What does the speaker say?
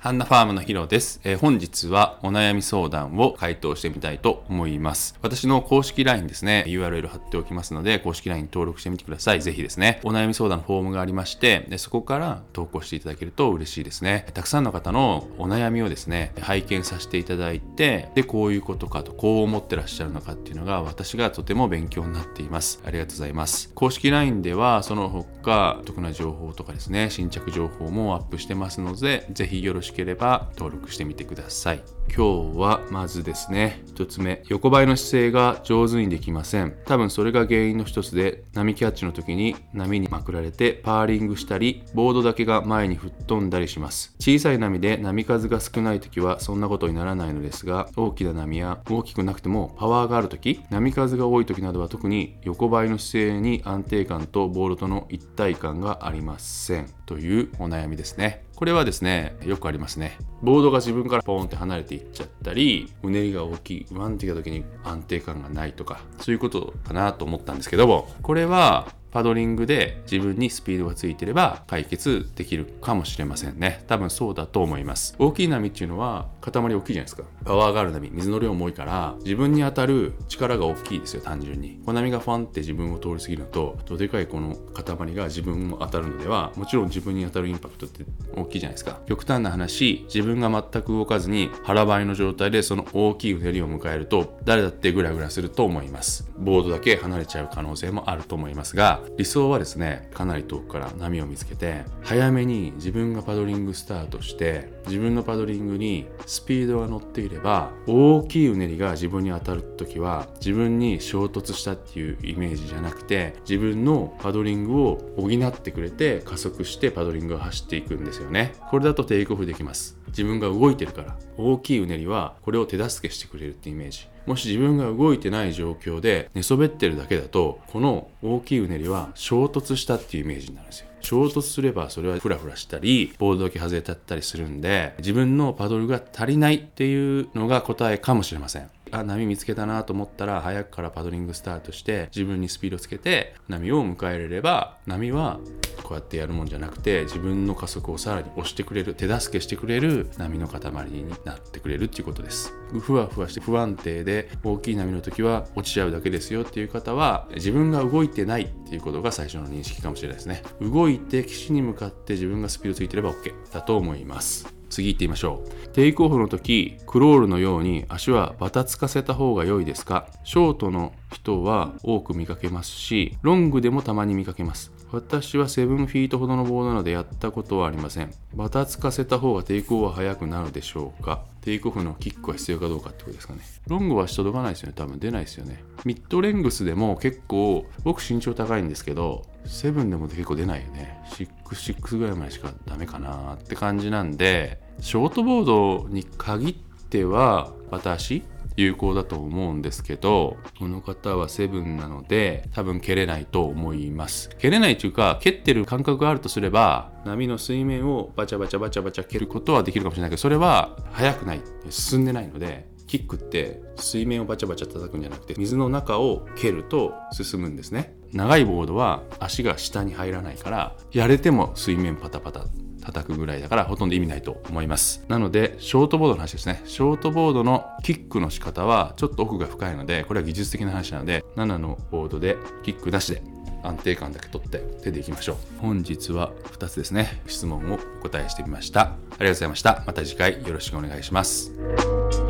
ハンナファームのヒロです、えー、本日はお悩み相談を回答してみたいと思います。私の公式 LINE ですね、URL 貼っておきますので、公式 LINE 登録してみてください。ぜひですね、お悩み相談のフォームがありまして、でそこから投稿していただけると嬉しいですね。たくさんの方のお悩みをですね、拝見させていただいて、で、こういうことかと、こう思ってらっしゃるのかっていうのが、私がとても勉強になっています。ありがとうございます。公式 LINE では、その他、得な情報とかですね、新着情報もアップしてますので、ぜひよろしくければ登録してみてください。今日はまずですね、1つ目、横ばいの姿勢が上手にできません。多分それが原因の一つで、波キャッチの時に波にまくられてパーリングしたり、ボードだけが前に吹っ飛んだりします。小さい波で波数が少ない時はそんなことにならないのですが、大きな波や大きくなくてもパワーがある時、波数が多い時などは特に横ばいの姿勢に安定感とボールとの一体感がありません。というお悩みですね。これはですね、よくありますね。ボードが自分からポーンって離れていっちゃったり、うねりが大きい、不安定な時に安定感がないとか、そういうことかなと思ったんですけども、これはパドリングで自分にスピードがついてれば解決できるかもしれませんね。多分そうだと思います。大きい波っていうのは塊大きいじゃないですか。パワーがある波、水の量も多いから自分に当たる力が大きいですよ、単純に。小波がファンって自分を通り過ぎると、どでかいこの塊が自分も当たるのでは、もちろん自分に当たるインパクトって大きいじゃないですか。極端な話、自分が全く動かずに腹ばいの状態でその大きいうねりを迎えると、誰だってグラグラすると思います。ボードだけ離れちゃう可能性もあると思いますが、理想はですねかなり遠くから波を見つけて早めに自分がパドリングスタートして自分のパドリングにスピードが乗っていれば大きいうねりが自分に当たる時は自分に衝突したっていうイメージじゃなくて自分のパドリングを補ってくれて加速してパドリングが走っていくんですよね。これだとテイクオフできます。自分が動いてるから。大きいうねりはこれを手助けしてくれるってイメージ。もし自分が動いてない状況で寝そべってるだけだとこの大きいうねりは衝突したっていうイメージになるんですよ。衝突すればそれはフラフラしたりボードだけ外れたったりするんで自分のパドルが足りないっていうのが答えかもしれません。あ波見つけたなと思ったら早くからパドリングスタートして自分にスピードつけて波を迎えれれば波はこうやってやるもんじゃなくて自分の加速をさらに押してくれる手助けしてくれる波の塊になってくれるっていうことです。ふわふわして不安定で大きい波の時は落ちちゃうだけですよっていう方は自分が動いてないっていうことが最初の認識かもしれないですね。動いて岸に向かって自分がスピードついてれば OK だと思います。次行ってみましょう。テイクオフの時クロールのように足はバタつかせた方が良いですか？ショートの人は多く見かけますしロングでもたまに見かけます。私は7フィートほどの棒なのでやったことはありません。バタつかせた方がテイクオフは速くなるでしょうか。テイクオフのキックは必要かどうかってことですかね。ロングは届かないですよね。多分出ないですよね。ミッドレングスでも結構僕身長高いんですけど7でも結構出ないよね。66ぐらいまでしかダメかなって感じなんでショートボードに限っては私有効だと思うんですけどこの方は7なので多分蹴れないと思います。蹴れないというか蹴ってる感覚があるとすれば波の水面をバチャバチャバチャバチャ蹴ることはできるかもしれないけどそれは速くない進んでないのでキックって水面をバチャバチャ叩くんじゃなくて水の中を蹴ると進むんですね。長いボードは足が下に入らないからやれても水面パタパタ。叩くぐらいだからほとんど意味ないと思います。なのでショートボードの話ですね。ショートボードのキックの仕方はちょっと奥が深いのでこれは技術的な話なので7のボードでキックなしで安定感だけ取って手でいきましょう。本日は2つですね。質問をお答えしてみました。ありがとうございました。また次回よろしくお願いします「